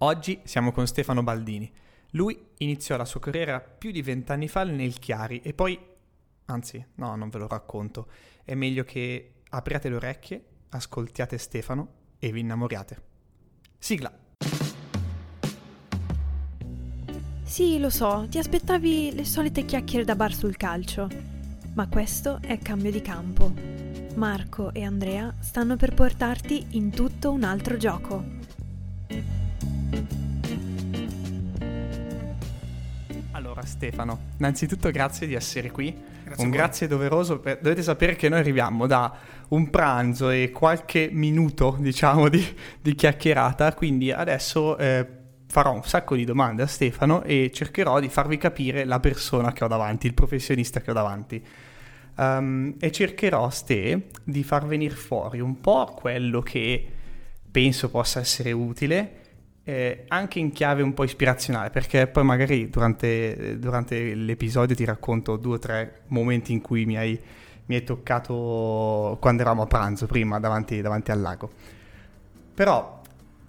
Oggi siamo con Stefano Baldini. Lui iniziò la sua carriera più di vent'anni fa nel Chiari e poi, anzi, no, non ve lo racconto. È meglio che apriate le orecchie, ascoltiate Stefano e vi innamoriate. Sigla! Sì, lo so, ti aspettavi le solite chiacchiere da bar sul calcio, ma questo è cambio di campo. Marco e Andrea stanno per portarti in tutto un altro gioco. Stefano, innanzitutto grazie di essere qui. Grazie un grazie doveroso. Per... Dovete sapere che noi arriviamo da un pranzo e qualche minuto, diciamo, di, di chiacchierata, quindi adesso eh, farò un sacco di domande a Stefano e cercherò di farvi capire la persona che ho davanti, il professionista che ho davanti. Um, e cercherò, Ste, di far venire fuori un po' quello che penso possa essere utile, eh, anche in chiave un po' ispirazionale, perché poi magari durante, durante l'episodio ti racconto due o tre momenti in cui mi hai, mi hai toccato quando eravamo a pranzo, prima, davanti, davanti al lago. Però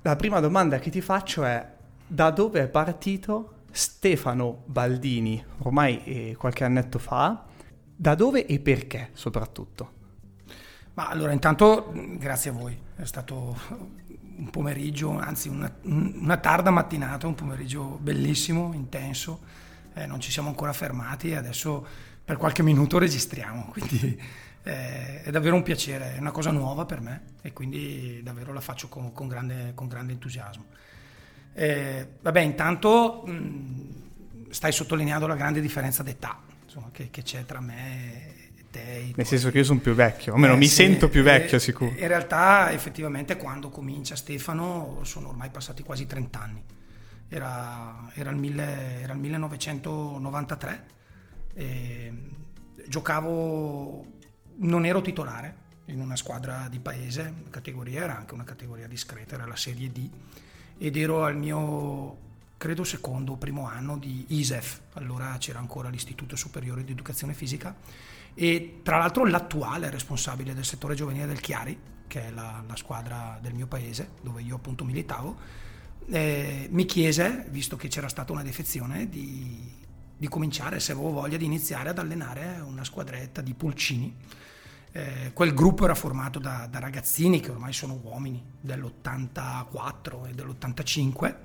la prima domanda che ti faccio è da dove è partito Stefano Baldini, ormai eh, qualche annetto fa, da dove e perché soprattutto? Ma allora intanto grazie a voi, è stato un pomeriggio, anzi una, una tarda mattinata, un pomeriggio bellissimo, intenso, eh, non ci siamo ancora fermati e adesso per qualche minuto registriamo, quindi eh, è davvero un piacere, è una cosa nuova per me e quindi davvero la faccio con, con, grande, con grande, entusiasmo. Eh, vabbè, intanto mh, stai sottolineando la grande differenza d'età insomma, che, che c'è tra me te. Nel senso che io sono più vecchio, almeno Eh, mi sì, sento più vecchio eh, sicuro. In realtà effettivamente quando comincia Stefano sono ormai passati quasi 30 anni. Era, era, il, mille- era il 1993, e giocavo, non ero titolare in una squadra di paese, la categoria era anche una categoria discreta, era la Serie D ed ero al mio credo secondo o primo anno di ISEF, allora c'era ancora l'Istituto Superiore di Educazione Fisica e tra l'altro l'attuale responsabile del settore giovanile del Chiari, che è la, la squadra del mio paese, dove io appunto militavo, eh, mi chiese, visto che c'era stata una defezione, di, di cominciare, se avevo voglia, di iniziare ad allenare una squadretta di pulcini. Eh, quel gruppo era formato da, da ragazzini che ormai sono uomini dell'84 e dell'85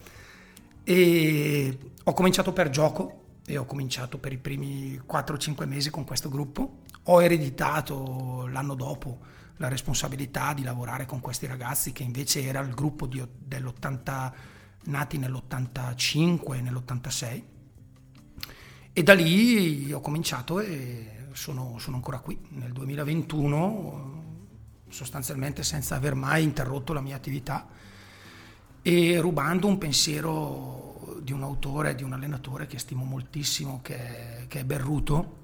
e ho cominciato per gioco e ho cominciato per i primi 4-5 mesi con questo gruppo. Ho ereditato l'anno dopo la responsabilità di lavorare con questi ragazzi che invece era il gruppo di, dell'80 nati nell'85 e nell'86 e da lì ho cominciato e sono, sono ancora qui nel 2021 sostanzialmente senza aver mai interrotto la mia attività e rubando un pensiero di un autore, di un allenatore che stimo moltissimo, che è, che è Berruto.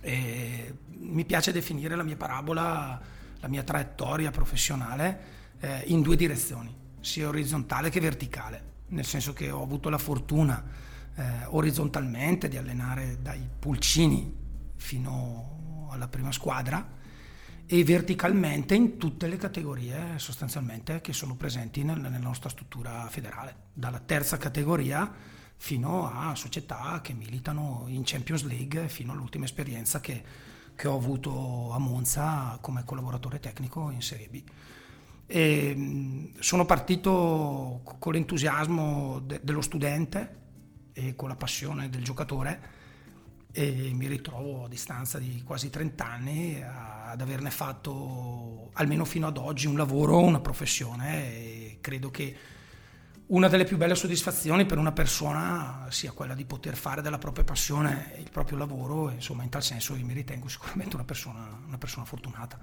E mi piace definire la mia parabola, la mia traiettoria professionale eh, in due direzioni, sia orizzontale che verticale, nel senso che ho avuto la fortuna eh, orizzontalmente di allenare dai pulcini fino alla prima squadra e verticalmente in tutte le categorie sostanzialmente che sono presenti nel, nella nostra struttura federale, dalla terza categoria fino a società che militano in Champions League fino all'ultima esperienza che, che ho avuto a Monza come collaboratore tecnico in Serie B. E, sono partito con l'entusiasmo de- dello studente e con la passione del giocatore e mi ritrovo a distanza di quasi 30 anni ad averne fatto almeno fino ad oggi un lavoro, una professione e credo che una delle più belle soddisfazioni per una persona sia quella di poter fare della propria passione il proprio lavoro insomma in tal senso io mi ritengo sicuramente una persona, una persona fortunata.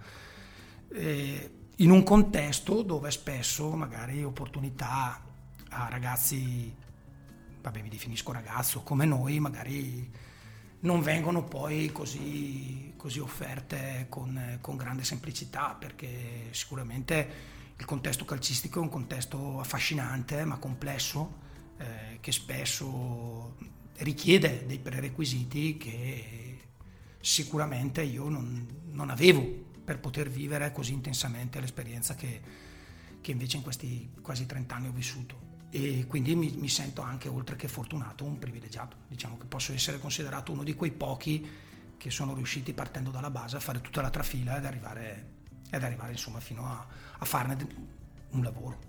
E in un contesto dove spesso magari opportunità a ragazzi, vabbè mi definisco ragazzo, come noi, magari non vengono poi così, così offerte con, con, grande semplicità perché sicuramente il contesto calcistico è un contesto affascinante ma complesso eh, che spesso richiede dei prerequisiti che sicuramente io non, non, avevo per poter vivere così intensamente l'esperienza che, che invece in questi quasi 30 anni ho vissuto. E quindi mi, mi, sento anche, oltre che fortunato, un privilegiato. Diciamo che posso essere considerato uno di quei pochi che sono riusciti partendo dalla base a fare tutta la trafila ed arrivare, ed arrivare insomma fino a, a farne un lavoro.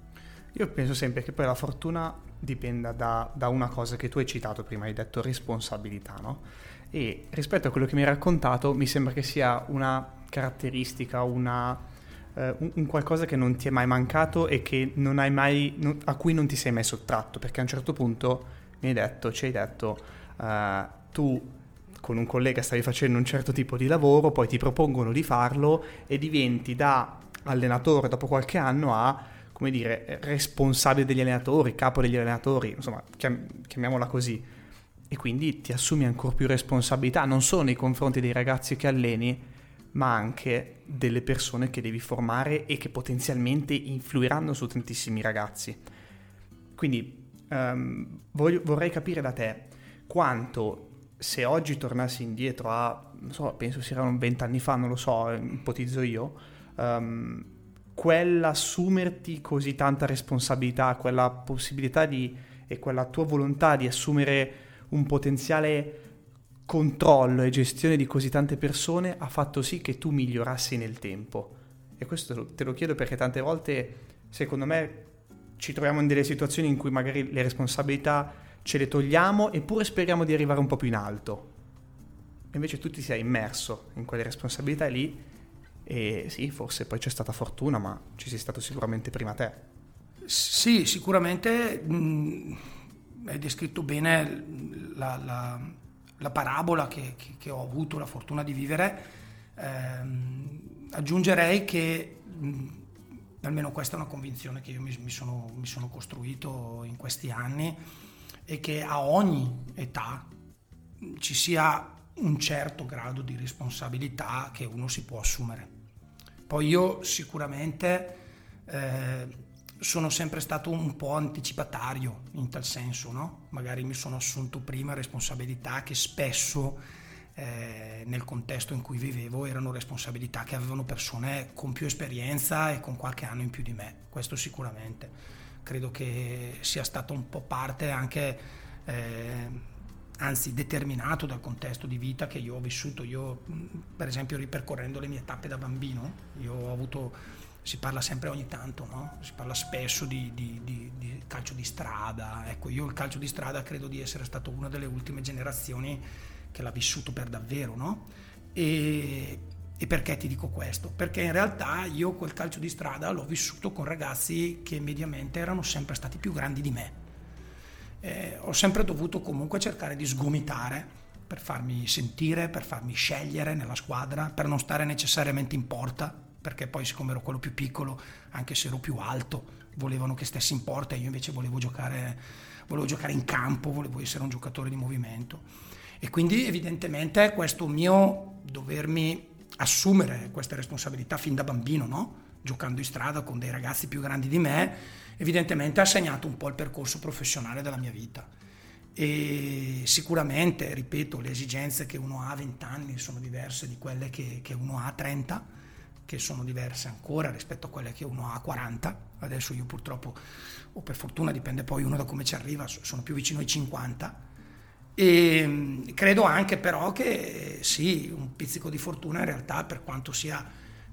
Io penso sempre che poi la fortuna dipenda da, da, una cosa che tu hai citato prima, hai detto responsabilità, no? E rispetto a quello che mi hai raccontato, mi sembra che sia una caratteristica, una, eh, un, un, qualcosa che non ti è mai mancato e mai, non, a cui non ti sei mai sottratto, perché a un certo punto mi hai detto, ci hai detto, uh, tu con un collega stavi facendo un certo tipo di lavoro, poi ti propongono di farlo e diventi da allenatore dopo qualche anno a come dire, responsabile degli allenatori, capo degli allenatori, insomma, chiam- chiamiamola così. E quindi ti assumi ancora più responsabilità, non solo nei confronti dei ragazzi che alleni, ma anche delle persone che devi formare e che potenzialmente influiranno su tantissimi ragazzi. Quindi um, voglio, vorrei capire da te quanto se oggi tornassi indietro a, non so, penso siano vent'anni fa, non lo so, ipotizzo io, um, quell'assumerti così tanta responsabilità, quella possibilità di, e quella tua volontà di assumere un potenziale controllo e gestione di così tante persone ha fatto sì che tu migliorassi nel tempo. E questo te lo chiedo perché tante volte, secondo me, ci troviamo in delle situazioni in cui magari le responsabilità ce le togliamo eppure speriamo di arrivare un po' più in alto. E invece tu ti sei immerso in quelle responsabilità lì e sì, forse poi c'è stata fortuna, ma ci sei stato sicuramente prima te. Sì, sicuramente mh, hai descritto bene la, la, la parabola che, che, che, ho avuto la fortuna di vivere. Eh, aggiungerei che, mh, almeno questa è una convinzione che io mi, mi, sono, mi sono costruito in questi anni, e che a ogni età ci sia un certo grado di responsabilità che uno si può assumere. Poi io sicuramente eh, sono sempre stato un po' anticipatario in tal senso, no? Magari mi sono assunto prima responsabilità che spesso eh, nel contesto in cui vivevo erano responsabilità che avevano persone con più esperienza e con qualche anno in più di me, questo sicuramente. Credo che sia stato un po' parte anche eh, anzi determinato dal contesto di vita che io ho vissuto. Io, per esempio, ripercorrendo le mie tappe da bambino, io ho avuto, si parla sempre ogni tanto, no? si parla spesso di, di, di, di, calcio di strada. Ecco, io il calcio di strada credo di essere stato una delle ultime generazioni che l'ha vissuto per davvero, no? E, e perché ti dico questo? Perché in realtà io quel calcio di strada l'ho vissuto con ragazzi che mediamente erano sempre stati più grandi di me eh, ho sempre dovuto comunque cercare di sgomitare per farmi sentire, per farmi scegliere nella squadra, per non stare necessariamente in porta, perché poi siccome ero quello più piccolo, anche se ero più alto, volevano che stessi in porta e io invece volevo giocare, volevo giocare in campo, volevo essere un giocatore di movimento. E quindi evidentemente questo mio dovermi assumere queste responsabilità fin da bambino, no? giocando in strada con dei ragazzi più grandi di me, evidentemente ha segnato un po' il percorso professionale della mia vita. E sicuramente, ripeto, le esigenze che uno ha a 20 anni sono diverse di quelle che, che uno ha a 30, che sono diverse ancora rispetto a quelle che uno ha a 40. Adesso io purtroppo, o per fortuna dipende poi uno da come ci arriva, sono più vicino ai 50. E credo anche però che sì, un pizzico di fortuna in realtà per quanto sia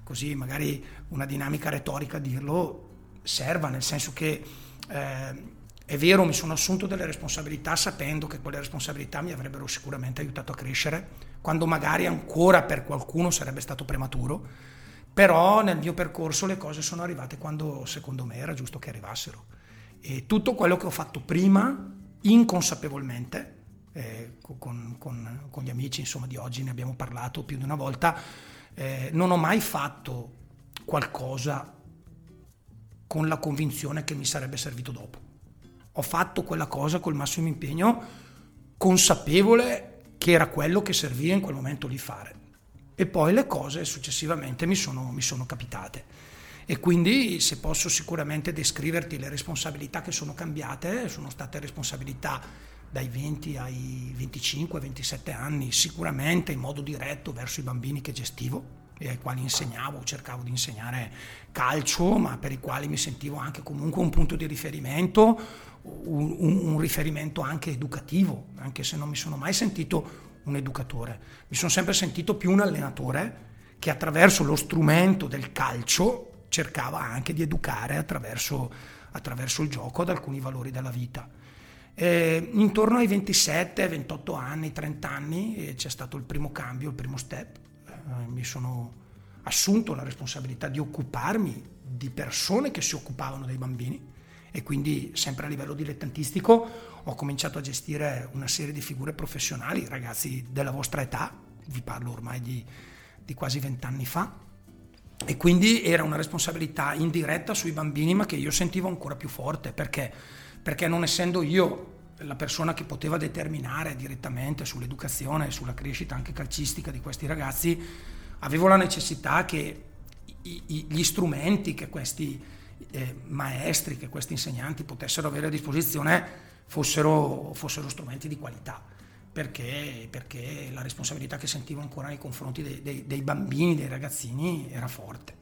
così magari una dinamica retorica dirlo, serva, nel senso che eh, è vero, mi sono assunto delle responsabilità sapendo che quelle responsabilità mi avrebbero sicuramente aiutato a crescere, quando magari ancora per qualcuno sarebbe stato prematuro, però nel mio percorso le cose sono arrivate quando secondo me era giusto che arrivassero. E tutto quello che ho fatto prima, inconsapevolmente, eh, con, con, con, gli amici insomma, di oggi ne abbiamo parlato più di una volta, eh, non ho mai fatto qualcosa con la convinzione che mi sarebbe servito dopo. Ho fatto quella cosa col massimo impegno, consapevole che era quello che serviva in quel momento lì fare. E poi le cose successivamente mi sono, mi sono capitate. E quindi se posso sicuramente descriverti le responsabilità che sono cambiate, sono state responsabilità dai 20 ai 25-27 anni, sicuramente in modo diretto verso i bambini che gestivo e ai quali insegnavo, cercavo di insegnare calcio, ma per i quali mi sentivo anche comunque un punto di riferimento un, un, riferimento anche educativo, anche se non mi sono mai sentito un educatore, mi sono sempre sentito più un allenatore che attraverso lo strumento del calcio cercava anche di educare attraverso, attraverso il gioco ad alcuni valori della vita. Eh, intorno ai 27, 28 anni, 30 anni eh, c'è stato il primo cambio, il primo step. Eh, mi sono assunto la responsabilità di occuparmi di persone che si occupavano dei bambini e quindi sempre a livello dilettantistico ho cominciato a gestire una serie di figure professionali, ragazzi della vostra età, vi parlo ormai di, di quasi vent'anni fa, e quindi era una responsabilità indiretta sui bambini ma che io sentivo ancora più forte perché, perché non essendo io la persona che poteva determinare direttamente sull'educazione e sulla crescita anche calcistica di questi ragazzi, avevo la necessità che gli strumenti che questi eh, maestri, che questi insegnanti potessero avere a disposizione fossero, fossero strumenti di qualità. Perché, perché, la responsabilità che sentivo ancora nei confronti dei, dei, dei bambini, dei ragazzini, era forte.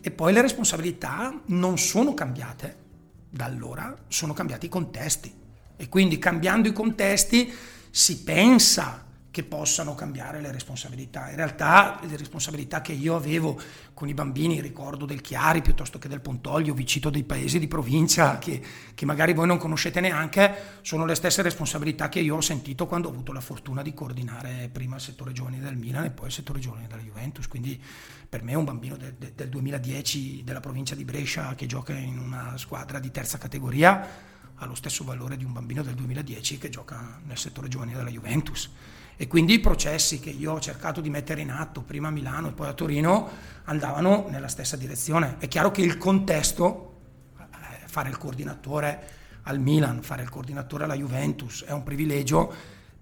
E poi le responsabilità non sono cambiate da allora, sono cambiati i contesti. E quindi cambiando i contesti si pensa che possano cambiare le responsabilità. In realtà le responsabilità che io avevo con i bambini, ricordo del Chiari piuttosto che del Pontoglio, vi cito dei paesi di provincia che, che, magari voi non conoscete neanche, sono le stesse responsabilità che io ho sentito quando ho avuto la fortuna di coordinare prima il settore giovani del Milan e poi il settore giovani della Juventus. Quindi per me un bambino de, de, del 2010 della provincia di Brescia che gioca in una squadra di terza categoria ha lo stesso valore di un bambino del 2010 che gioca nel settore giovani della Juventus e quindi i processi che io ho cercato di mettere in atto prima a Milano e poi a Torino andavano nella stessa direzione. È chiaro che il contesto, eh, fare il coordinatore al Milan, fare il coordinatore alla Juventus è un privilegio,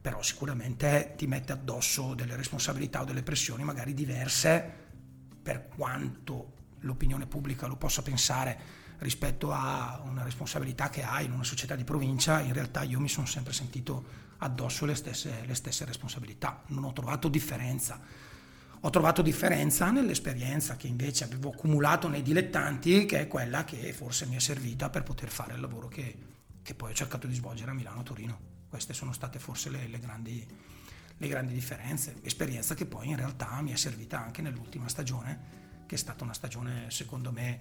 però sicuramente ti mette addosso delle responsabilità o delle pressioni magari diverse per quanto l'opinione pubblica lo possa pensare rispetto a una responsabilità che hai in una società di provincia, in realtà io mi sono sempre sentito addosso le stesse, le stesse responsabilità, non ho trovato differenza. Ho trovato differenza nell'esperienza che invece avevo accumulato nei dilettanti, che è quella che forse mi è servita per poter fare il lavoro che, che poi ho cercato di svolgere a Milano-Torino. Queste sono state forse le, le, grandi, le grandi differenze. Esperienza che poi in realtà mi è servita anche nell'ultima stagione, che è stata una stagione secondo me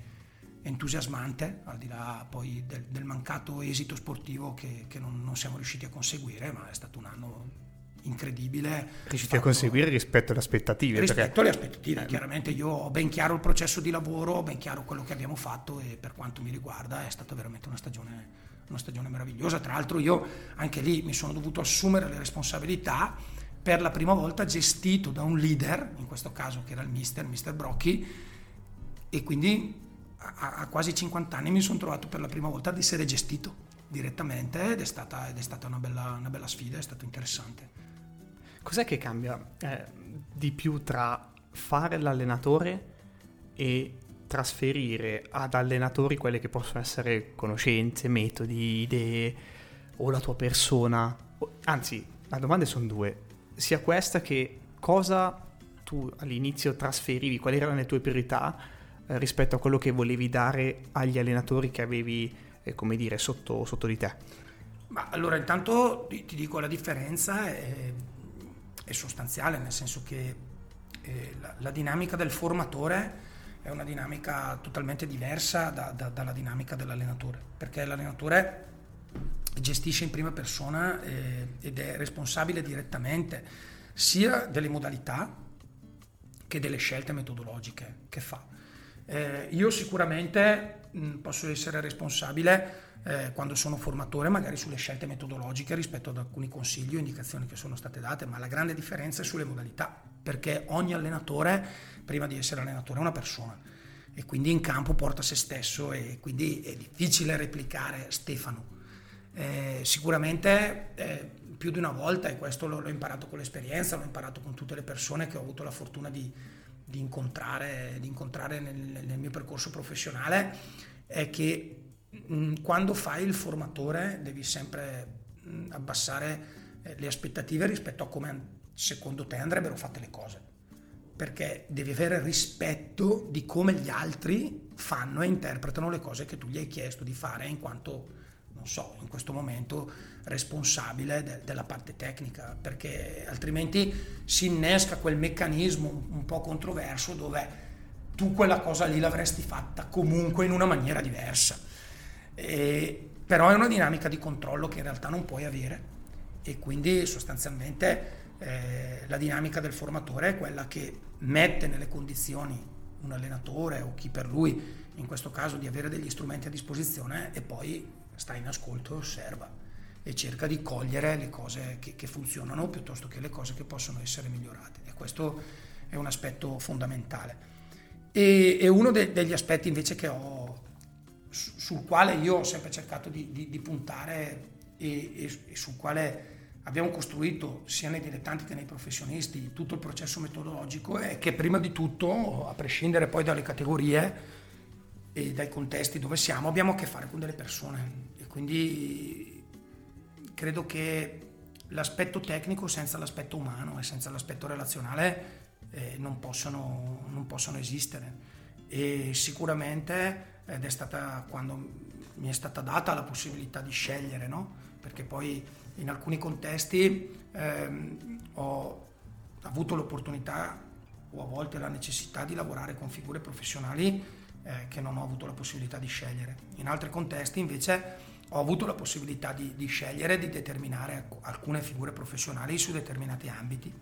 entusiasmante, al di là poi del, del mancato esito sportivo che, che non, non, siamo riusciti a conseguire, ma è stato un anno incredibile. Riusciti a conseguire rispetto alle aspettative? Rispetto perché... alle aspettative, eh, chiaramente io ho ben chiaro il processo di lavoro, ho ben chiaro quello che abbiamo fatto e per quanto mi riguarda è stata veramente una stagione, una stagione meravigliosa. Tra l'altro io anche lì mi sono dovuto assumere le responsabilità per la prima volta gestito da un leader, in questo caso che era il mister, mister Brocchi, e quindi a, a, quasi 50 anni mi sono trovato per la prima volta ad essere gestito direttamente ed è stata, ed è stata una, bella, una, bella, sfida, è stato interessante. Cos'è che cambia eh, di più tra fare l'allenatore e trasferire ad allenatori quelle che possono essere conoscenze, metodi, idee o la tua persona? Anzi, le domande sono due. Sia questa che cosa tu all'inizio trasferivi, quali erano le tue priorità rispetto a quello che volevi dare agli allenatori che avevi, eh, come dire, sotto, sotto, di te? Ma allora intanto ti, ti dico la differenza è, è, sostanziale, nel senso che eh, la, la, dinamica del formatore è una dinamica totalmente diversa da, da, dalla dinamica dell'allenatore, perché l'allenatore gestisce in prima persona eh, ed è responsabile direttamente sia delle modalità che delle scelte metodologiche che fa. Eh, io sicuramente mh, posso essere responsabile eh, quando sono formatore magari sulle scelte metodologiche rispetto ad alcuni consigli o indicazioni che sono state date, ma la grande differenza è sulle modalità, perché ogni allenatore, prima di essere allenatore, è una persona e quindi in campo porta se stesso e quindi è difficile replicare Stefano. Eh, sicuramente eh, più di una volta, e questo l'ho imparato con l'esperienza, l'ho imparato con tutte le persone che ho avuto la fortuna di, di incontrare, di incontrare nel, nel, mio percorso professionale è che mh, quando fai il formatore devi sempre mh, abbassare eh, le aspettative rispetto a come secondo te andrebbero fatte le cose. Perché devi avere rispetto di come gli altri fanno e interpretano le cose che tu gli hai chiesto di fare in quanto non so, in questo momento responsabile de- della parte tecnica, perché altrimenti si innesca quel meccanismo un, po' controverso dove tu quella cosa lì l'avresti fatta comunque in una maniera diversa. E, però è una dinamica di controllo che in realtà non puoi avere e quindi sostanzialmente eh, la dinamica del formatore è quella che mette nelle condizioni un allenatore o chi per lui, in questo caso, di avere degli strumenti a disposizione e poi sta in ascolto e osserva e cerca di cogliere le cose che, che funzionano piuttosto che le cose che possono essere migliorate. E questo è un aspetto fondamentale. E, e uno de, degli aspetti invece che ho, sul quale io ho sempre cercato di, di, di puntare e, e, e, sul quale abbiamo costruito sia nei dilettanti che nei professionisti tutto il processo metodologico è che prima di tutto, a prescindere poi dalle categorie e dai contesti dove siamo, abbiamo a che fare con delle persone e quindi credo che l'aspetto tecnico senza l'aspetto umano e senza l'aspetto relazionale eh, non, possono, non, possono, esistere. E sicuramente ed è stata quando mi è stata data la possibilità di scegliere, no? perché poi in alcuni contesti ehm, ho avuto l'opportunità o a volte la necessità di lavorare con figure professionali eh, che non ho avuto la possibilità di scegliere. In altri contesti invece ho avuto la possibilità di, di scegliere di determinare alcune figure professionali su determinati ambiti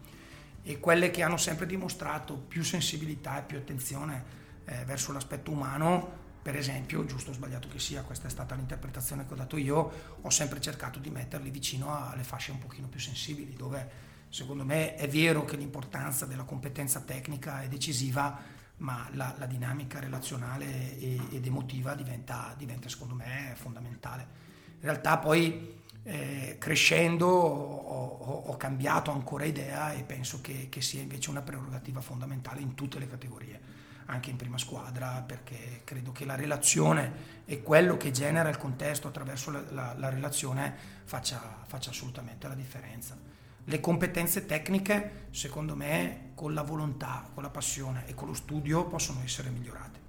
e quelle che hanno sempre dimostrato più sensibilità e più attenzione eh, verso l'aspetto umano, per esempio, giusto o sbagliato che sia, questa è stata l'interpretazione che ho dato io, ho sempre cercato di metterli vicino alle fasce un pochino più sensibili, dove secondo me è vero che l'importanza della competenza tecnica è decisiva, ma la, la dinamica relazionale e, ed emotiva diventa, diventa secondo me fondamentale. In realtà poi eh, crescendo ho, ho, ho, cambiato ancora idea e penso che, che, sia invece una prerogativa fondamentale in tutte le categorie, anche in prima squadra, perché credo che la relazione e quello che genera il contesto attraverso la, la, la relazione faccia, faccia assolutamente la differenza. Le competenze tecniche, secondo me, con la volontà, con la passione e con lo studio possono essere migliorate.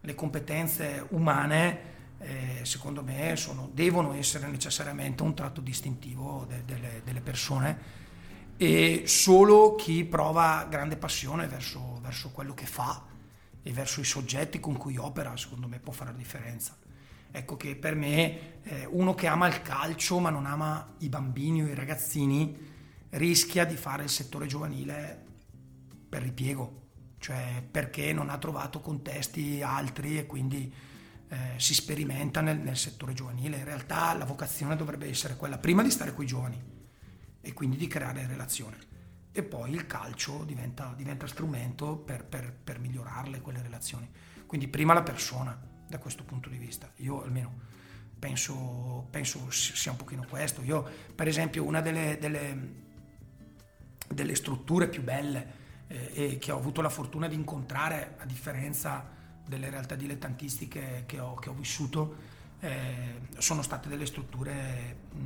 Le competenze umane eh, secondo me sono, devono essere necessariamente un tratto distintivo de, de, delle persone e solo chi prova grande passione verso, verso, quello che fa e verso i soggetti con cui opera, secondo me può fare la differenza. Ecco che per me eh, uno che ama il calcio ma non ama i bambini o i ragazzini rischia di fare il settore giovanile per ripiego, cioè perché non ha trovato contesti altri e quindi eh, si sperimenta nel, nel, settore giovanile. In realtà la vocazione dovrebbe essere quella prima di stare con i giovani e quindi di creare relazioni. E poi il calcio diventa, diventa strumento per, per, per migliorarle quelle relazioni. Quindi prima la persona da questo punto di vista. Io almeno penso, penso sia un pochino questo. Io per esempio una delle, delle, delle strutture più belle eh, e che ho avuto la fortuna di incontrare a differenza delle realtà dilettantistiche che ho, che ho vissuto eh, sono state delle strutture mh,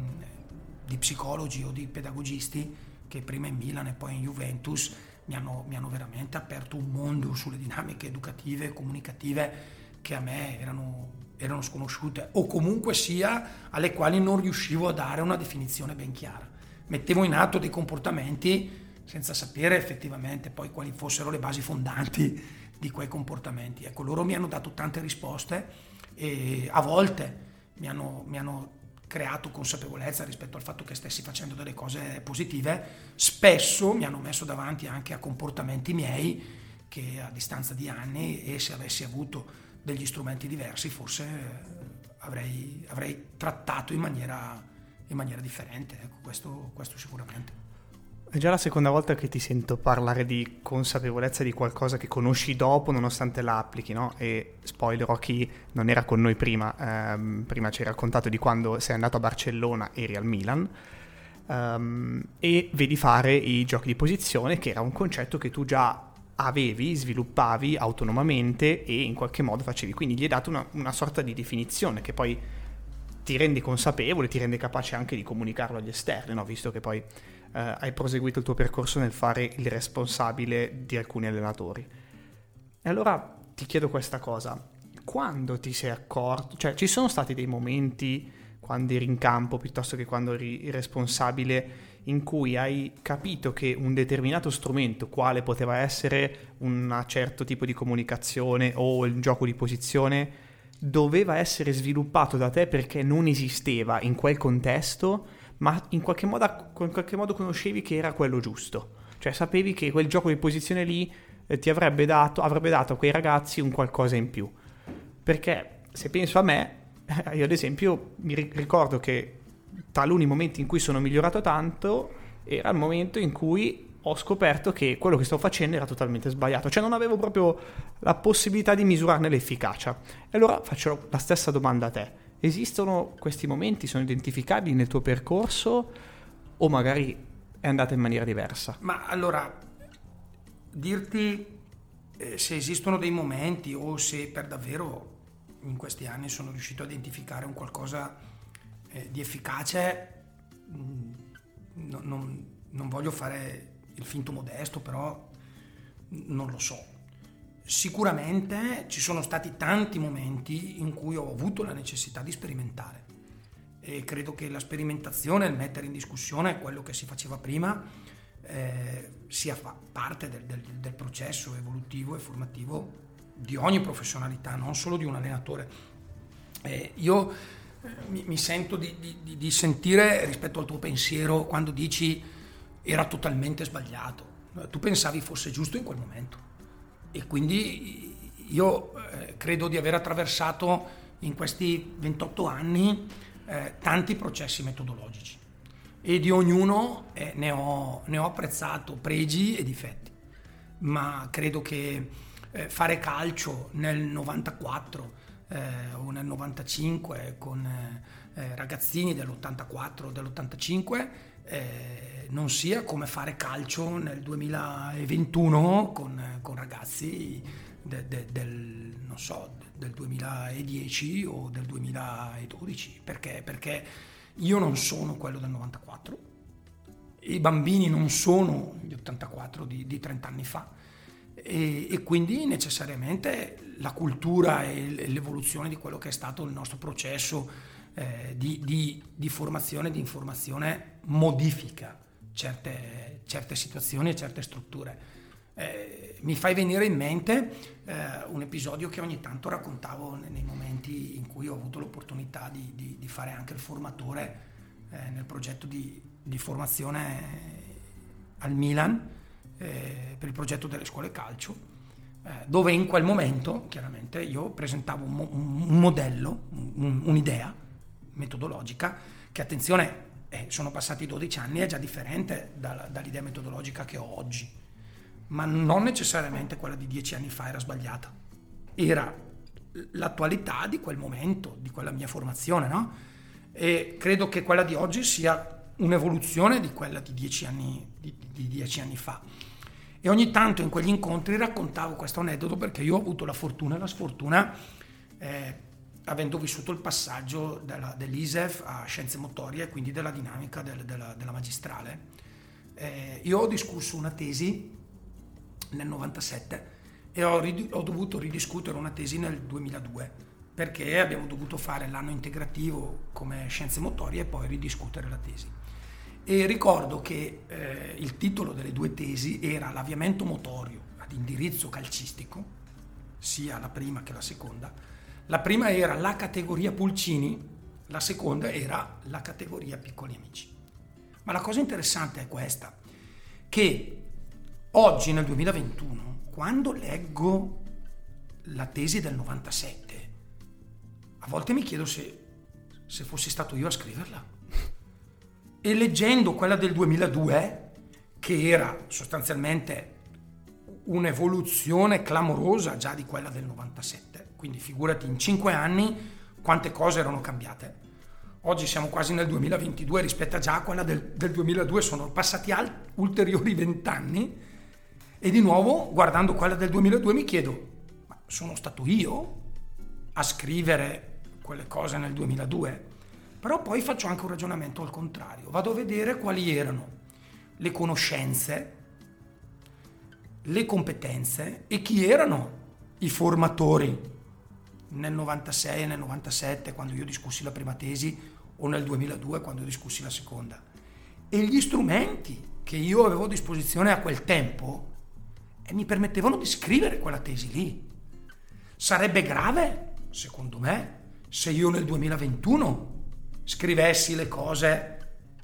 di psicologi o di pedagogisti che prima in Milan e poi in Juventus mi hanno, mi hanno veramente aperto un mondo sulle dinamiche educative e comunicative che a me erano, erano sconosciute o comunque sia alle quali non riuscivo a dare una definizione ben chiara. Mettevo in atto dei comportamenti senza sapere effettivamente poi quali fossero le basi fondanti di quei comportamenti. Ecco, loro mi hanno dato tante risposte e a volte mi hanno, mi hanno creato consapevolezza rispetto al fatto che stessi facendo delle cose positive, spesso mi hanno messo davanti anche a comportamenti miei che a distanza di anni e se avessi avuto degli strumenti diversi forse avrei, avrei trattato in maniera, in maniera differente, ecco, questo, questo sicuramente. È già la seconda volta che ti sento parlare di consapevolezza di qualcosa che conosci dopo nonostante la applichi, no? E spoiler a chi non era con noi prima, ehm, prima ci hai raccontato di quando sei andato a Barcellona, eri al Milan, ehm, e vedi fare i giochi di posizione, che era un concetto che tu già avevi, sviluppavi autonomamente e in qualche modo facevi. Quindi gli hai dato una, una sorta di definizione che poi ti rende consapevole, ti rende capace anche di comunicarlo agli esterni, no? visto che poi eh, hai proseguito il tuo percorso nel fare il responsabile di alcuni allenatori. E allora ti chiedo questa cosa, quando ti sei accorto, cioè ci sono stati dei momenti quando eri in campo piuttosto che quando eri responsabile in cui hai capito che un determinato strumento, quale poteva essere un certo tipo di comunicazione o il gioco di posizione, doveva essere sviluppato da te perché non esisteva in quel contesto, ma in qualche modo, in qualche modo conoscevi che era quello giusto. Cioè sapevi che quel gioco di posizione lì eh, ti avrebbe dato, avrebbe dato a quei ragazzi un qualcosa in più. Perché se penso a me, io ad esempio mi ricordo che taluni momenti in cui sono migliorato tanto era il momento in cui ho scoperto che quello che sto facendo era totalmente sbagliato, cioè non avevo proprio la possibilità di misurarne l'efficacia. E allora faccio la stessa domanda a te. Esistono questi momenti, sono identificabili nel tuo percorso o magari è andata in maniera diversa? Ma allora, dirti eh, se esistono dei momenti o se per davvero in questi anni sono riuscito a identificare un qualcosa eh, di efficace, mm, no, non, non voglio fare il finto modesto, però non lo so. Sicuramente ci sono stati tanti momenti in cui ho avuto la necessità di sperimentare e credo che la sperimentazione, il mettere in discussione quello che si faceva prima, eh, sia parte del, del, del, processo evolutivo e formativo di ogni professionalità, non solo di un allenatore. Eh, io mi, mi, sento di, di, di, sentire rispetto al tuo pensiero quando dici era totalmente sbagliato, tu pensavi fosse giusto in quel momento. E quindi io eh, credo di aver attraversato in questi 28 anni eh, tanti processi metodologici. E di ognuno eh, ne, ho, ne, ho, apprezzato pregi e difetti, ma credo che eh, fare calcio nel 94 eh, o nel 95 con eh, ragazzini dell'84 o dell'85 eh, non sia come fare calcio nel 2021 con, con ragazzi de, de, del, so, del, 2010 o del 2012, perché, perché io non sono quello del 94, i bambini non sono gli 84 di, di 30 anni fa. E, e, quindi necessariamente la cultura e l'evoluzione di quello che è stato il nostro processo eh, di, di, di, formazione di informazione modifica certe, certe situazioni e certe strutture. Eh, mi fai venire in mente eh, un episodio che ogni tanto raccontavo nei momenti in cui ho avuto l'opportunità di, di, di fare anche il formatore eh, nel progetto di, di, formazione al Milan eh, per il progetto delle scuole calcio, eh, dove in quel momento chiaramente io presentavo un, modello, un, un'idea metodologica che attenzione eh, sono passati 12 anni, è già differente dall'idea metodologica che ho oggi ma non necessariamente quella di dieci anni fa era sbagliata. Era l'attualità di quel momento, di quella mia formazione, no? E credo che quella di oggi sia un'evoluzione di quella di dieci anni, di, di dieci anni fa. E ogni tanto in quegli incontri raccontavo questo aneddoto perché io ho avuto la fortuna e la sfortuna, eh, avendo vissuto il passaggio della, dell'ISEF a scienze motorie e quindi della dinamica del, della, della, magistrale. Eh, io ho discusso una tesi nel 97 e ho, ho dovuto ridiscutere una tesi nel 2002 perché abbiamo dovuto fare l'anno integrativo come scienze motorie e poi ridiscutere la tesi. E ricordo che eh, il titolo delle due tesi era L'avviamento motorio ad indirizzo calcistico, sia la prima che la seconda. La prima era la categoria Pulcini, la seconda era la categoria Piccoli Amici. Ma la cosa interessante è questa, che Oggi nel 2021, quando leggo la tesi del 97, a volte mi chiedo se, se fossi stato io a scriverla. E leggendo quella del 2002, che era sostanzialmente un'evoluzione clamorosa già di quella del 97, quindi figurati in cinque anni quante cose erano cambiate. Oggi siamo quasi nel 2022 rispetto a già quella del, del 2002, sono passati al, ulteriori vent'anni e di nuovo, guardando quella del 2002, mi chiedo, ma sono stato io a scrivere quelle cose nel 2002? Però poi faccio anche un ragionamento al contrario, vado a vedere quali erano le conoscenze, le competenze e chi erano i formatori nel 96 e nel 97, quando io discussi la prima tesi, o nel 2002 quando discussi la seconda. E gli strumenti che io avevo a disposizione a quel tempo eh, mi permettevano di scrivere quella tesi lì. Sarebbe grave, secondo me, se io nel 2021 scrivessi le cose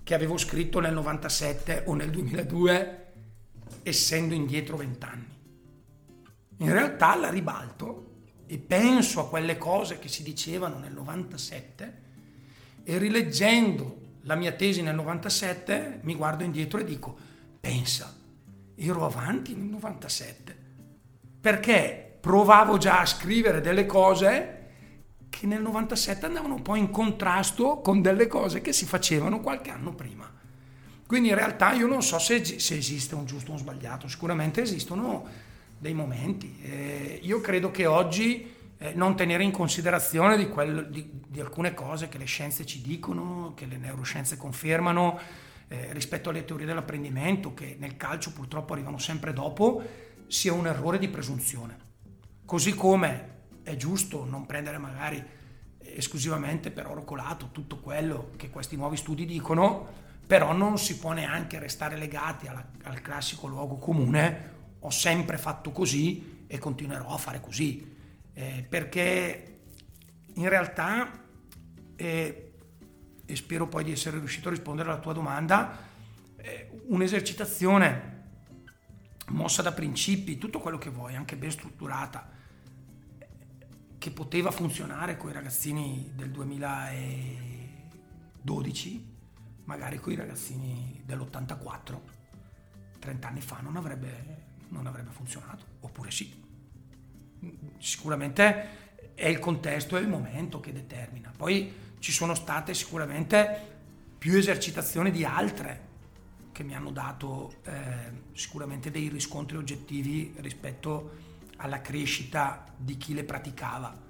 che avevo scritto nel 97 o nel 2002 essendo indietro vent'anni. In realtà la ribalto e penso a quelle cose che si dicevano nel 97 e rileggendo la mia tesi nel 97 mi guardo indietro e dico pensa, ero avanti nel 97 perché provavo già a scrivere delle cose che nel 97 andavano un po' in contrasto con delle cose che si facevano qualche anno prima. Quindi in realtà io non so se, se esiste un giusto o un sbagliato, sicuramente esistono dei momenti. Eh, io credo che oggi eh, non tenere in considerazione di, quel, di, di, alcune cose che le scienze ci dicono, che le neuroscienze confermano, eh, rispetto alle teorie dell'apprendimento, che nel calcio purtroppo arrivano sempre dopo, sia un errore di presunzione. Così come è giusto non prendere magari esclusivamente per oro colato tutto quello che questi nuovi studi dicono, però non si può neanche restare legati alla, al classico luogo comune, ho sempre fatto così e continuerò a fare così, eh, perché in realtà, eh, e spero poi di essere riuscito a rispondere alla tua domanda, eh, un'esercitazione mossa da principi, tutto quello che vuoi, anche ben strutturata, che poteva funzionare con i ragazzini del 2012 magari con i ragazzini dell'84, 30 anni fa non avrebbe, non avrebbe funzionato, oppure sì. Sicuramente è il contesto e il momento che determina. Poi ci sono state sicuramente più esercitazioni di altre che mi hanno dato eh, sicuramente dei riscontri oggettivi rispetto alla crescita di chi le praticava.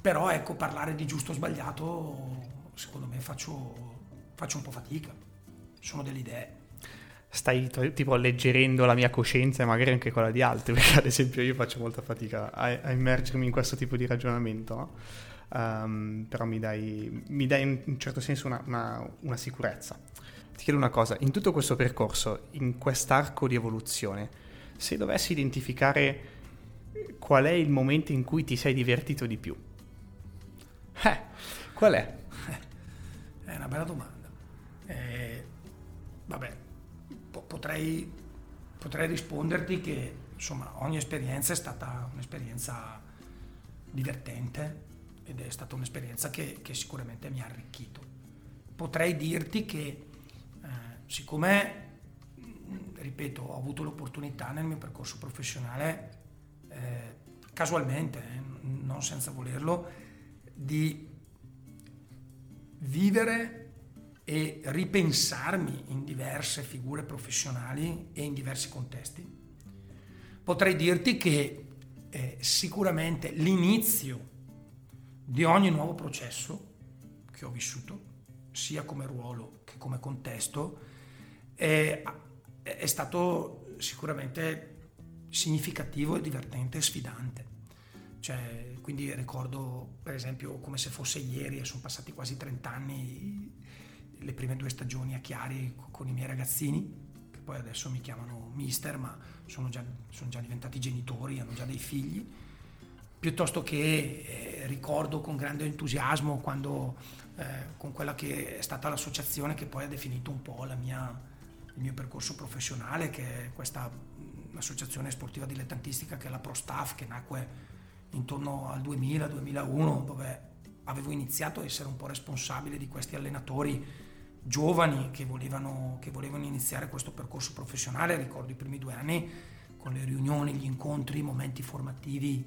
Però ecco, parlare di giusto o sbagliato, secondo me faccio faccio un po' fatica, sono delle idee. Stai tipo alleggerendo la mia coscienza e magari anche quella di altri, perché ad esempio io faccio molta fatica a, a immergermi in questo tipo di ragionamento, no? um, però mi dai, mi dai, in un certo senso una, una, una sicurezza. Ti chiedo una cosa, in tutto questo percorso, in quest'arco di evoluzione, se dovessi identificare qual è il momento in cui ti sei divertito di più, eh, qual è? È una bella domanda. Eh, vabbè, potrei, potrei risponderti che insomma ogni esperienza è stata un'esperienza divertente ed è stata un'esperienza che, che sicuramente mi ha arricchito. Potrei dirti che eh, siccome, ripeto, ho avuto l'opportunità nel mio percorso professionale, eh, casualmente, eh, non senza volerlo, di vivere e ripensarmi in diverse figure professionali e in diversi contesti. Potrei dirti che eh, sicuramente l'inizio di ogni nuovo processo che ho vissuto, sia come ruolo che come contesto, è, è stato sicuramente significativo e divertente e sfidante. Cioè, quindi ricordo per esempio come se fosse ieri e sono passati quasi 30 anni le prime due stagioni a Chiari con i miei ragazzini, che poi adesso mi chiamano mister, ma sono già, sono già diventati genitori, hanno già dei figli, piuttosto che eh, ricordo con grande entusiasmo quando eh, con quella che è stata l'associazione che poi ha definito un po' mia, il mio percorso professionale, che è questa associazione sportiva dilettantistica che è la ProStaff, che nacque intorno al 2000-2001, dove avevo iniziato a essere un po' responsabile di questi allenatori giovani che volevano, che volevano iniziare questo percorso professionale, ricordo i primi due anni con le riunioni, gli incontri, i momenti formativi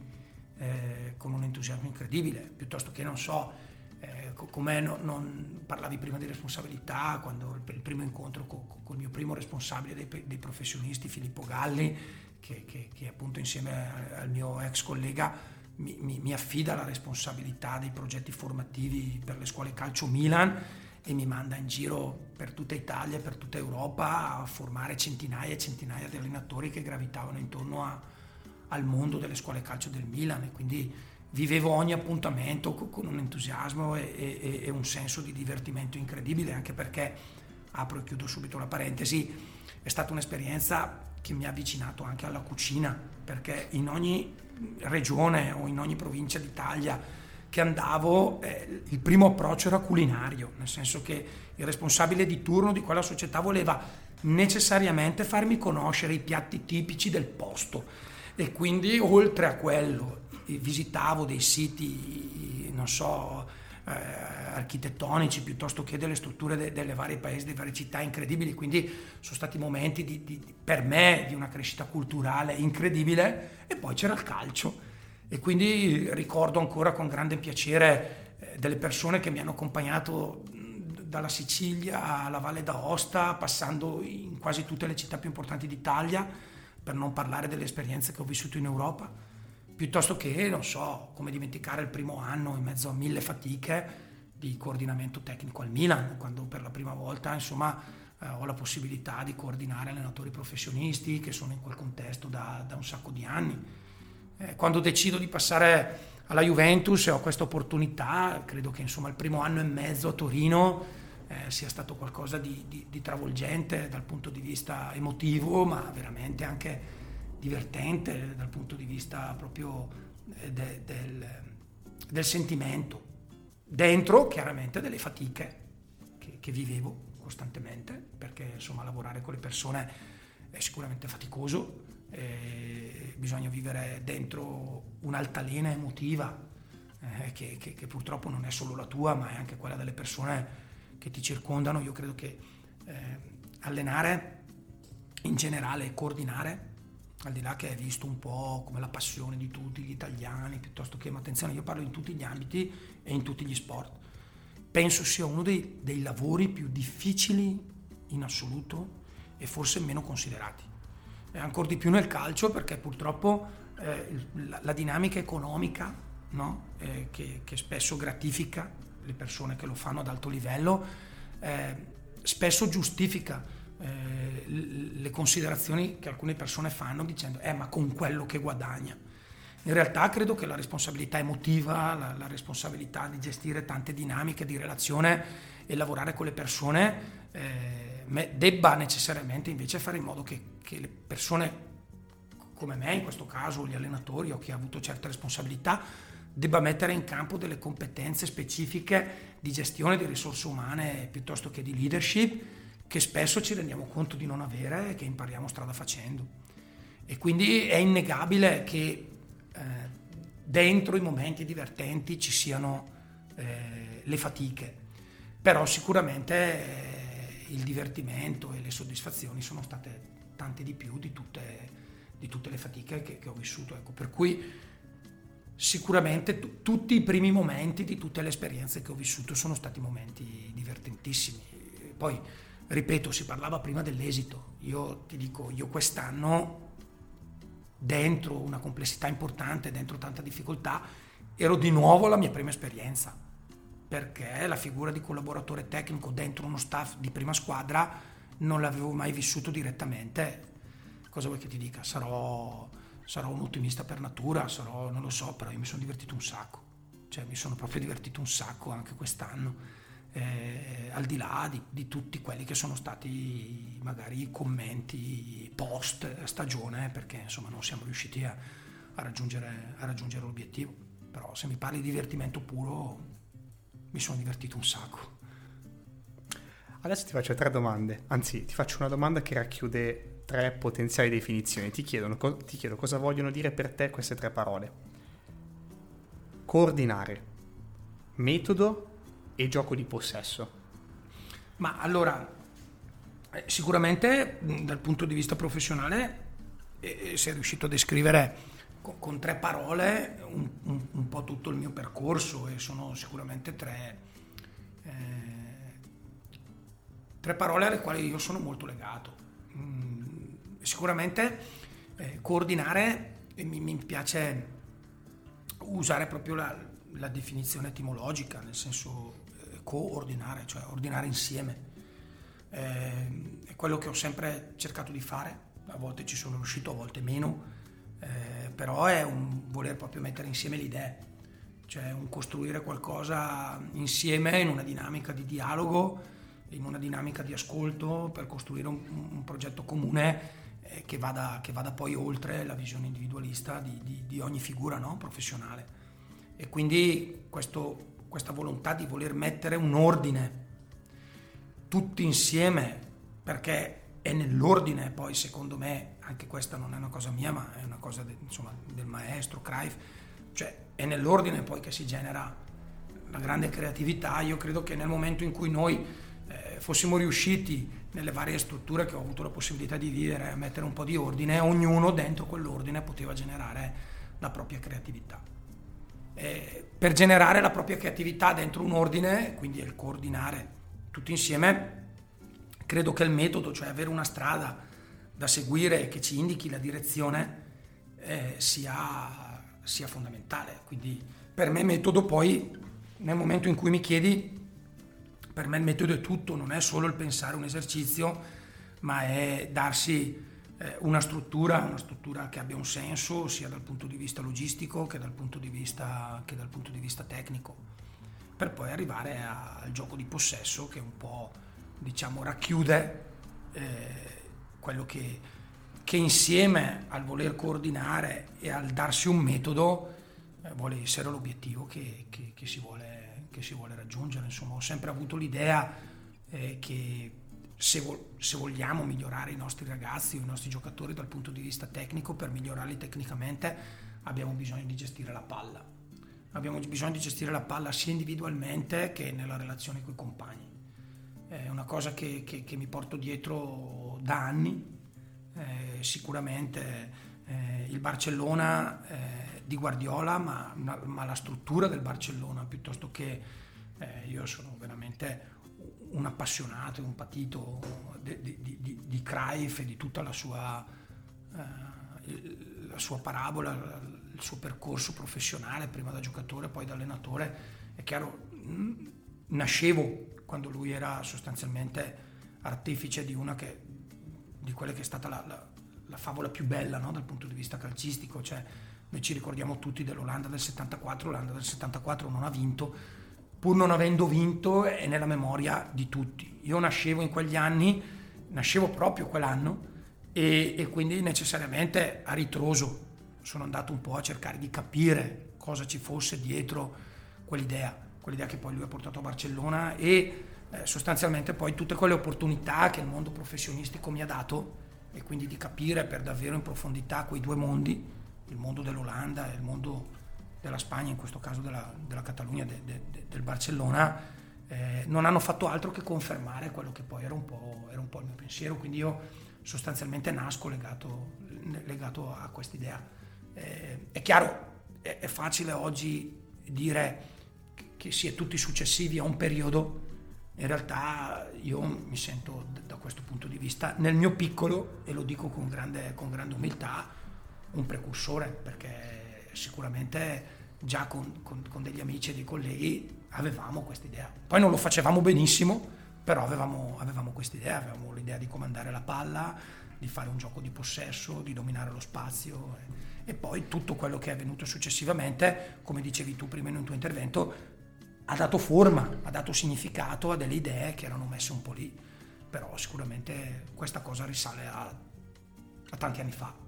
eh, con un entusiasmo incredibile, piuttosto che non so, eh, come non, non, parlavi prima di responsabilità, quando il, il primo incontro con, con, il mio primo responsabile dei, dei professionisti, Filippo Galli, che, che, che, appunto insieme al mio ex collega mi, mi, mi affida la responsabilità dei progetti formativi per le scuole calcio Milan e mi manda in giro per tutta Italia per tutta Europa a formare centinaia e centinaia di allenatori che gravitavano intorno a, al mondo delle scuole calcio del Milan. E quindi vivevo ogni appuntamento con un entusiasmo e, e, e, un senso di divertimento incredibile, anche perché, apro e chiudo subito la parentesi, è stata un'esperienza che mi ha avvicinato anche alla cucina, perché in ogni regione o in ogni provincia d'Italia che andavo, eh, il primo approccio era culinario, nel senso che il responsabile di turno di quella società voleva necessariamente farmi conoscere i piatti tipici del posto. E quindi oltre a quello visitavo dei siti, non so, eh, architettonici piuttosto che delle strutture de, delle varie paesi, delle varie città incredibili, quindi sono stati momenti di, di, per me di una crescita culturale incredibile. E poi c'era il calcio e quindi ricordo ancora con grande piacere eh, delle persone che mi hanno accompagnato dalla Sicilia alla Valle d'Aosta, passando in quasi tutte le città più importanti d'Italia, per non parlare delle esperienze che ho vissuto in Europa, piuttosto che, non so, come dimenticare il primo anno in mezzo a mille fatiche di coordinamento tecnico al Milan, quando per la prima volta, insomma, eh, ho la possibilità di coordinare allenatori professionisti che sono in quel contesto da, da un sacco di anni. Eh, quando decido di passare alla Juventus e ho questa opportunità, credo che insomma il primo anno e mezzo a Torino eh, sia stato qualcosa di, di, di, travolgente dal punto di vista emotivo, ma veramente anche divertente dal punto di vista proprio eh, de, del, del, sentimento. Dentro chiaramente delle fatiche che, che vivevo costantemente, perché insomma lavorare con le persone è sicuramente faticoso, bisogna vivere dentro un'altalena emotiva eh, che, che, che, purtroppo non è solo la tua, ma è anche quella delle persone che ti circondano. Io credo che eh, allenare in generale, coordinare, al di là che è visto un po' come la passione di tutti gli italiani, piuttosto che, ma attenzione, io parlo in tutti gli ambiti e in tutti gli sport. Penso sia uno dei, dei lavori più difficili in assoluto e forse meno considerati. E ancora di più nel calcio perché purtroppo eh, la, la, dinamica economica no? eh, che, che spesso gratifica le persone che lo fanno ad alto livello, eh, spesso giustifica eh, le considerazioni che alcune persone fanno dicendo eh ma con quello che guadagna. In realtà credo che la responsabilità emotiva, la, la responsabilità di gestire tante dinamiche di relazione e lavorare con le persone eh, debba necessariamente invece fare in modo che, che le persone come me, in questo caso gli allenatori o chi ha avuto certe responsabilità, debba mettere in campo delle competenze specifiche di gestione di risorse umane piuttosto che di leadership che spesso ci rendiamo conto di non avere e che impariamo strada facendo. E quindi è innegabile che eh, dentro i momenti divertenti ci siano eh, le fatiche, però sicuramente eh, il divertimento e le soddisfazioni sono state tante di più di tutte, di tutte le fatiche che, che ho vissuto. Ecco, per cui sicuramente t- tutti i primi momenti di tutte le esperienze che ho vissuto sono stati momenti divertentissimi. Poi, ripeto, si parlava prima dell'esito. Io ti dico, io quest'anno, dentro una complessità importante, dentro tanta difficoltà, ero di nuovo alla mia prima esperienza, perché la figura di collaboratore tecnico dentro uno staff di prima squadra non l'avevo mai vissuto direttamente. Cosa vuoi che ti dica? Sarò sarò un ottimista per natura, sarò, non lo so, però io mi sono divertito un sacco, cioè mi sono proprio divertito un sacco anche quest'anno, eh, al di là di, di, tutti quelli che sono stati magari commenti post stagione, perché insomma non siamo riusciti a, a, raggiungere, a raggiungere l'obiettivo, però se mi parli di divertimento puro mi sono divertito un sacco. Adesso ti faccio tre domande, anzi ti faccio una domanda che racchiude tre potenziali definizioni. Ti, chiedono, ti chiedo cosa vogliono dire per te queste tre parole. Coordinare, metodo e gioco di possesso. Ma allora, eh, sicuramente dal punto di vista professionale eh, sei riuscito a descrivere con, con tre parole un, un, un, po' tutto il mio percorso e sono sicuramente tre, tre parole alle quali io sono molto legato. Mm, sicuramente eh, coordinare, mi, mi, piace usare proprio la, la, definizione etimologica, nel senso eh, coordinare, cioè ordinare insieme. Eh, è quello che ho sempre cercato di fare, a volte ci sono riuscito, a volte meno, eh, però è un voler proprio mettere insieme le idee. cioè un costruire qualcosa insieme in una dinamica di dialogo, in una dinamica di ascolto per costruire un, un progetto comune eh, che, vada, che, vada, poi oltre la visione individualista di, di, di ogni figura no? professionale. E quindi questo, questa volontà di voler mettere un ordine tutti insieme, perché è nell'ordine poi secondo me, anche questa non è una cosa mia ma è una cosa de, insomma, del maestro Cruyff, cioè è nell'ordine poi che si genera la grande creatività, io credo che nel momento in cui noi fossimo riusciti nelle varie strutture che ho avuto la possibilità di vivere a mettere un po' di ordine, ognuno dentro quell'ordine poteva generare la propria creatività. Eh, per generare la propria creatività dentro un ordine, quindi il coordinare tutti insieme, credo che il metodo, cioè avere una strada da seguire che ci indichi la direzione, eh, sia, sia fondamentale. Quindi per me metodo poi, nel momento in cui mi chiedi, per me il metodo è tutto, non è solo il pensare un esercizio, ma è darsi eh, una struttura, una struttura che abbia un senso sia dal punto di vista logistico che dal punto di vista, dal punto di vista tecnico, per poi arrivare al gioco di possesso che un po' diciamo, racchiude eh, quello che, che, insieme al voler coordinare e al darsi un metodo eh, vuole essere l'obiettivo che, che, che, si vuole, che si vuole raggiungere. Insomma, ho sempre avuto l'idea eh, che se, vo- se, vogliamo migliorare i nostri ragazzi o i nostri giocatori dal punto di vista tecnico, per migliorarli tecnicamente abbiamo bisogno di gestire la palla. Abbiamo bisogno di gestire la palla sia individualmente che nella relazione con i compagni. È una cosa che, che, che mi porto dietro da anni. Eh, sicuramente eh, il Barcellona eh, di Guardiola, ma, ma, la struttura del Barcellona piuttosto che eh, io sono veramente un appassionato, un patito di, di, di, di Cruyff e di tutta la sua, eh, la sua parabola, il suo percorso professionale, prima da giocatore, poi da allenatore. È chiaro, nascevo quando lui era sostanzialmente artefice di una che, di quella che è stata la, la, la favola più bella no? dal punto di vista calcistico. Cioè, noi ci ricordiamo tutti dell'Olanda del 74, l'Olanda del 74 non ha vinto, pur non avendo vinto è nella memoria di tutti. Io nascevo in quegli anni, nascevo proprio quell'anno e, e quindi necessariamente a ritroso sono andato un po' a cercare di capire cosa ci fosse dietro quell'idea, quell'idea che poi lui ha portato a Barcellona e eh, sostanzialmente poi tutte quelle opportunità che il mondo professionistico mi ha dato e quindi di capire per davvero in profondità quei due mondi, il mondo dell'Olanda il mondo della Spagna, in questo caso della, della Catalogna, de, de, de, del Barcellona, eh, non hanno fatto altro che confermare quello che poi era un po', era un po il mio pensiero, quindi io sostanzialmente nasco legato, legato a quest'idea. Eh, è chiaro, è, è, facile oggi dire che si è tutti successivi a un periodo, in realtà io mi sento da questo punto di vista, nel mio piccolo, e lo dico con grande, con grande umiltà, un precursore, perché sicuramente già con, con, con, degli amici e dei colleghi avevamo questa idea. Poi non lo facevamo benissimo, però avevamo, avevamo questa idea, avevamo l'idea di comandare la palla, di fare un gioco di possesso, di dominare lo spazio e, e poi tutto quello che è avvenuto successivamente, come dicevi tu prima in tuo intervento, ha dato forma, ha dato significato a delle idee che erano messe un po' lì, però sicuramente questa cosa risale a, a tanti anni fa.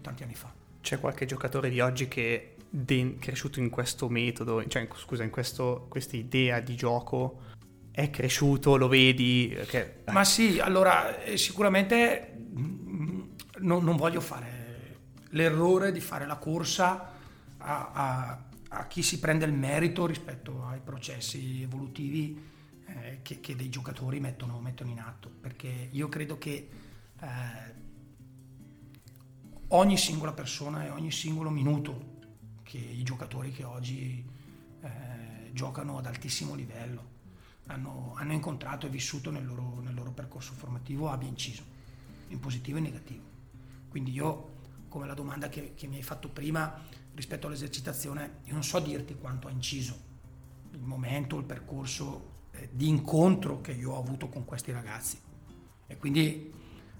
Tanti anni fa. C'è qualche giocatore di oggi che è cresciuto in questo metodo, cioè scusa, in questa idea di gioco, è cresciuto, lo vedi? Che... Ma sì, allora eh, sicuramente mm, non, non, voglio fare l'errore di fare la corsa a, a, a, chi si prende il merito rispetto ai processi evolutivi eh, che, che, dei giocatori mettono, mettono, in atto, perché io credo che... Eh, ogni singola persona e ogni singolo minuto che i giocatori che oggi eh, giocano ad altissimo livello hanno, hanno, incontrato e vissuto nel loro, nel loro percorso formativo abbia inciso, in positivo e in negativo. Quindi io, come la domanda che, che mi hai fatto prima rispetto all'esercitazione, io non so dirti quanto ha inciso il momento, il percorso eh, di incontro che io ho avuto con questi ragazzi. E quindi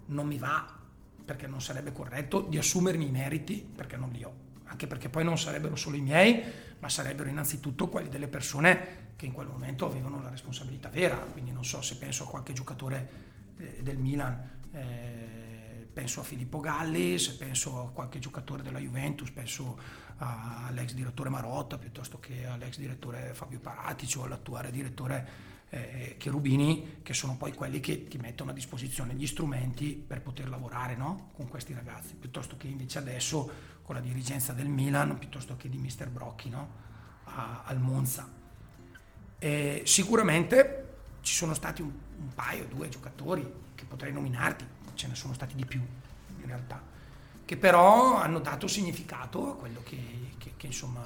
non mi va perché non sarebbe corretto, di assumermi i meriti, perché non li ho, anche perché poi non sarebbero solo i miei, ma sarebbero innanzitutto quelli delle persone che in quel momento avevano la responsabilità vera, quindi non so se penso a qualche giocatore eh, del Milan, eh, penso a Filippo Galli, se penso a qualche giocatore della Juventus, penso all'ex direttore Marotta piuttosto che all'ex direttore Fabio Paratici o all'attuale direttore eh, Cherubini, che sono poi quelli che ti mettono a disposizione gli strumenti per poter lavorare no? con questi ragazzi, piuttosto che invece adesso con la dirigenza del Milan, piuttosto che di Mister Brocchi no? a, al Monza. E sicuramente ci sono stati un, un paio, due giocatori che potrei nominarti, ce ne sono stati di più in realtà, che però hanno dato significato a quello che, che, che insomma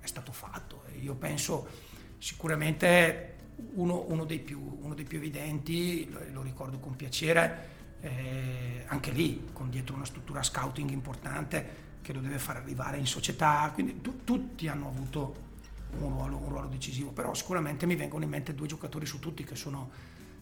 è stato fatto. Io penso sicuramente uno, uno, dei più, uno, dei più, evidenti, lo, lo ricordo con piacere, eh, anche lì con dietro una struttura scouting importante che lo deve far arrivare in società, quindi tu, tutti hanno avuto un ruolo, un ruolo, decisivo, però sicuramente mi vengono in mente due giocatori su tutti che sono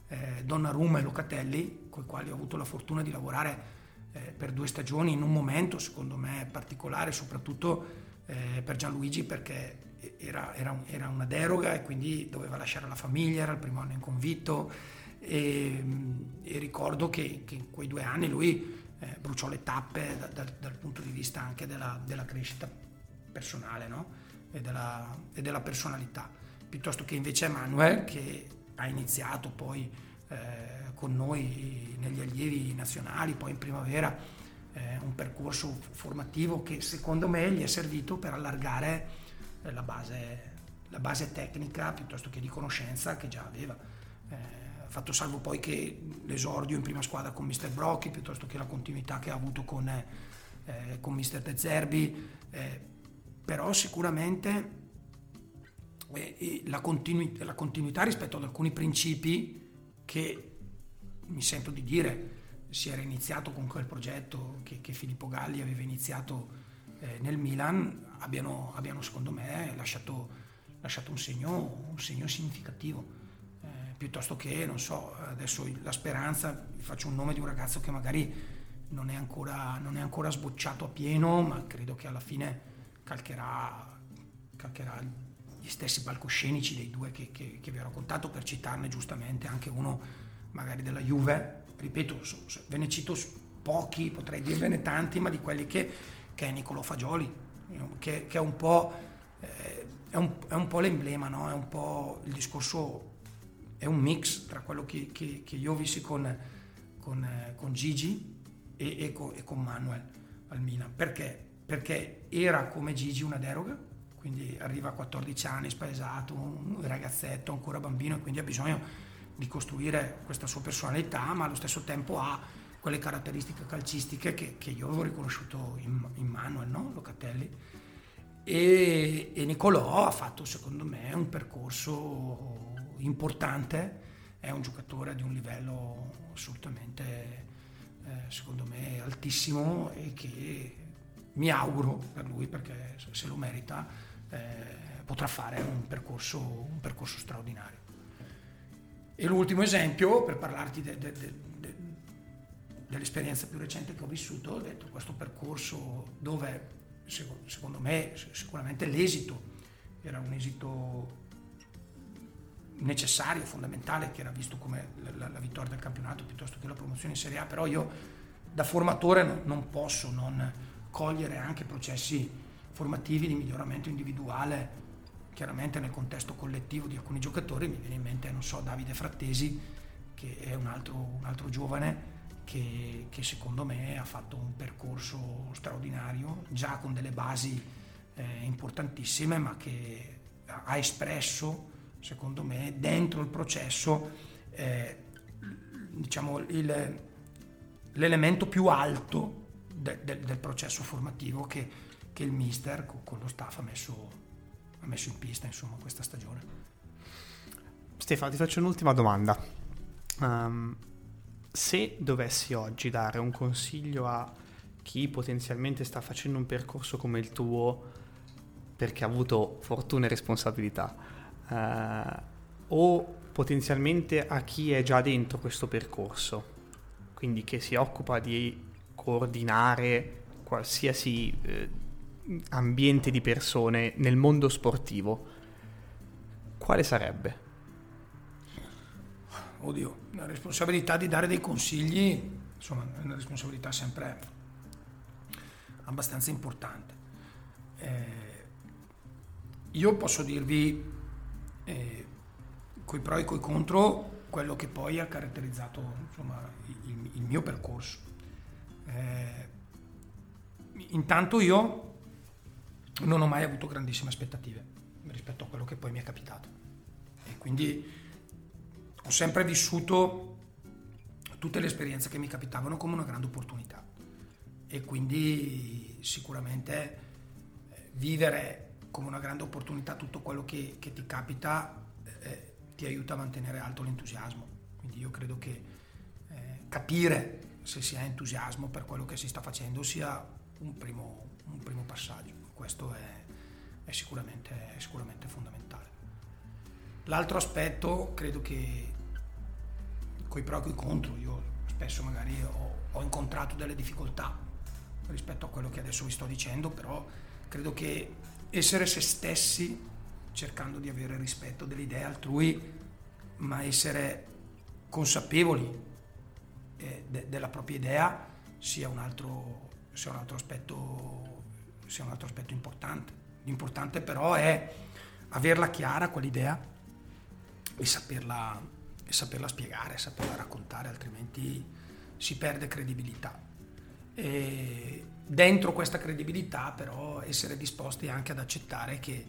eh, Donnarumma e Locatelli, con i quali ho avuto la fortuna di lavorare eh, per due stagioni in un momento secondo me particolare, soprattutto eh, per Gianluigi perché era, era, era, una deroga e quindi doveva lasciare la famiglia, era il primo anno in convitto e, e ricordo che, che, in quei due anni lui eh, bruciò le tappe da, da, dal punto di vista anche della, della crescita personale. No? e della, e della personalità, piuttosto che invece Emanuele che ha iniziato poi eh, con noi negli allievi nazionali, poi in primavera, eh, un percorso formativo che secondo me gli è servito per allargare la, base, la, base, tecnica piuttosto che di conoscenza che già aveva. Eh, fatto salvo poi che l'esordio in prima squadra con Mister Brocchi, piuttosto che la continuità che ha avuto con, eh, con Mister De Zerbi, eh, però sicuramente eh, la, continu- la, continuità rispetto ad alcuni principi che mi sento di dire si era iniziato con quel progetto che, che Filippo Galli aveva iniziato eh, nel Milan abbiano, abbiano, secondo me lasciato, lasciato un, segno, un, segno, significativo. Eh, piuttosto che non so adesso la speranza faccio un nome di un ragazzo che magari non è ancora, non è ancora sbocciato a pieno ma credo che alla fine calcherà, calcherà gli stessi palcoscenici dei due che, che, che, vi ho raccontato, per citarne giustamente anche uno magari della Juve, ripeto, ve ne cito pochi, potrei dirvene tanti, ma di quelli che, che è Niccolò Fagioli, che, che è un po'... Eh, è un, è un, po' l'emblema, no? è un po' il discorso, è un mix tra quello che, che, che io visto con, con, con Gigi e, e, con, e, con, Manuel al Milan. Perché? perché era come Gigi una deroga, quindi arriva a 14 anni, spaesato, un ragazzetto, ancora bambino e quindi ha bisogno di costruire questa sua personalità, ma allo stesso tempo ha quelle caratteristiche calcistiche che, che io avevo riconosciuto in, in Manuel, no? Locatelli. E, e Nicolò ha fatto secondo me un percorso importante, è un giocatore di un livello assolutamente, eh, secondo me, altissimo e che mi auguro per lui, perché se lo merita, eh, potrà fare un percorso, un percorso, straordinario. E l'ultimo esempio, per parlarti de, de, de, dell'esperienza più recente che ho vissuto, ho detto questo percorso dove secondo me sicuramente l'esito era un esito necessario, fondamentale, che era visto come la, la, vittoria del campionato piuttosto che la promozione in Serie A, però io da formatore non, non posso non cogliere anche processi formativi di miglioramento individuale, chiaramente nel contesto collettivo di alcuni giocatori, mi viene in mente, non so, Davide Frattesi, che è un altro, un altro giovane che, che, secondo me ha fatto un percorso straordinario, già con delle basi eh, importantissime, ma che ha espresso, secondo me, dentro il processo, eh, diciamo, il, l'elemento più alto de, de, del processo formativo che, che il mister con, lo staff ha messo, ha messo, in pista insomma questa stagione. Stefano ti faccio un'ultima domanda. Um, se dovessi oggi dare un consiglio a chi potenzialmente sta facendo un percorso come il tuo perché ha avuto fortuna e responsabilità uh, o potenzialmente a chi è già dentro questo percorso quindi che si occupa di coordinare qualsiasi eh, ambiente di persone nel mondo sportivo, quale sarebbe? Oddio, la responsabilità di dare dei consigli, insomma, è una responsabilità sempre abbastanza importante. Eh, io posso dirvi, eh, coi pro e coi contro, quello che poi ha caratterizzato insomma, il, il mio percorso. Eh, intanto io non ho mai avuto grandissime aspettative rispetto a quello che poi mi è capitato e quindi ho sempre vissuto tutte le esperienze che mi capitavano come una grande opportunità. E quindi sicuramente eh, vivere come una grande opportunità tutto quello che, che ti capita eh, ti aiuta a mantenere alto l'entusiasmo. Quindi io credo che eh, capire se si ha entusiasmo per quello che si sta facendo sia un primo, un primo passaggio. Questo è, è, sicuramente, è sicuramente fondamentale. L'altro aspetto, credo che coi pro e coi contro, io spesso magari ho, ho incontrato delle difficoltà rispetto a quello che adesso vi sto dicendo, però credo che essere se stessi cercando di avere rispetto delle idee altrui, ma essere consapevoli eh, de- della propria idea sia un altro, sia un altro aspetto sia un altro aspetto importante. L'importante però è averla chiara quell'idea e saperla, e saperla spiegare, saperla raccontare, altrimenti si perde credibilità. E dentro questa credibilità però essere disposti anche ad accettare che,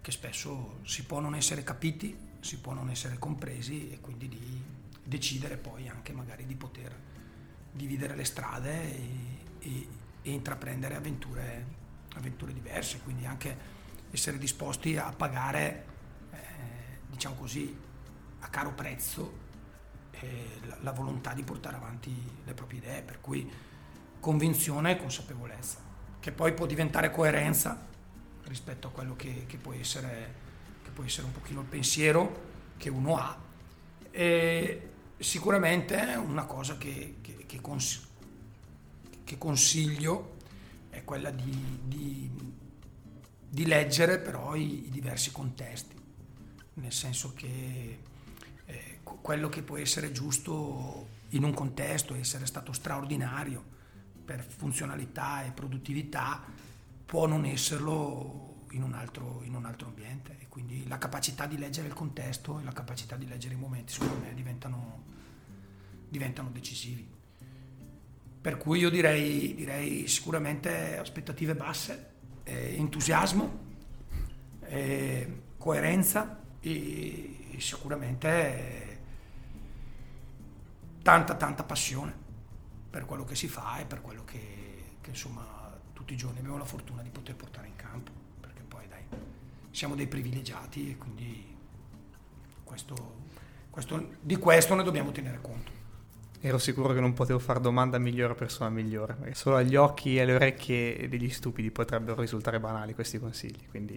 che spesso si può non essere capiti, si può non essere compresi e quindi di decidere poi anche magari di poter dividere le strade e, e, e intraprendere avventure avventure diverse, quindi anche essere disposti a pagare, eh, diciamo così, a caro prezzo eh, la, la, volontà di portare avanti le proprie idee, per cui convinzione e consapevolezza, che poi può diventare coerenza rispetto a quello che, che, può, essere, che può essere un pochino il pensiero che uno ha. E sicuramente una cosa che, che, che, cons- consiglio è quella di, di, di leggere però i, i, diversi contesti, nel senso che quello che può essere giusto in un contesto, essere stato straordinario per funzionalità e produttività, può non esserlo in un altro, in un altro ambiente. E quindi la capacità di leggere il contesto e la capacità di leggere i momenti, secondo me, diventano, diventano decisivi. Per cui io direi, direi sicuramente aspettative basse, eh, entusiasmo, eh, coerenza e, sicuramente tanta tanta passione per quello che si fa e per quello che, che insomma tutti i giorni abbiamo la fortuna di poter portare in campo, perché poi dai, siamo dei privilegiati e quindi questo, questo, di questo ne dobbiamo tenere conto ero sicuro che non potevo fare domanda migliore a persona migliore, perché solo agli occhi e alle orecchie degli stupidi potrebbero risultare banali questi consigli, quindi...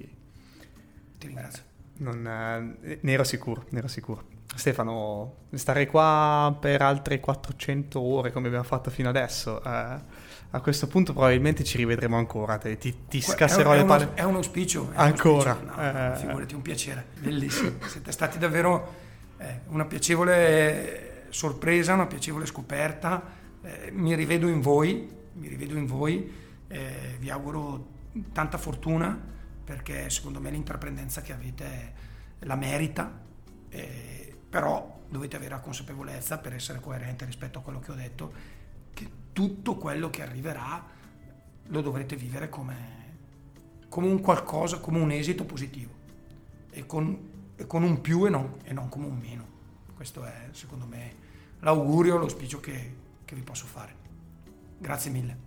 Ti ringrazio. Non, eh, ne ero sicuro, ne ero sicuro. Stefano, starei qua per altre 400 ore come abbiamo fatto fino adesso. Eh, a questo punto probabilmente ci rivedremo ancora, ti, ti, ti scasserò le palle. È un auspicio. È ancora. Un auspicio. No, eh, figurati, un piacere, bellissimo. Siete stati davvero eh, una piacevole sorpresa, una piacevole scoperta, eh, mi rivedo in voi, mi rivedo in voi, eh, vi auguro tanta fortuna perché secondo me l'intraprendenza che avete la merita, eh, però dovete avere la consapevolezza per essere coerente rispetto a quello che ho detto, che tutto quello che arriverà lo dovrete vivere come, come un qualcosa, come un esito positivo e con, e con un più e non, e non come un meno. Questo è secondo me l'augurio, l'auspicio che, che vi posso fare. Grazie mille.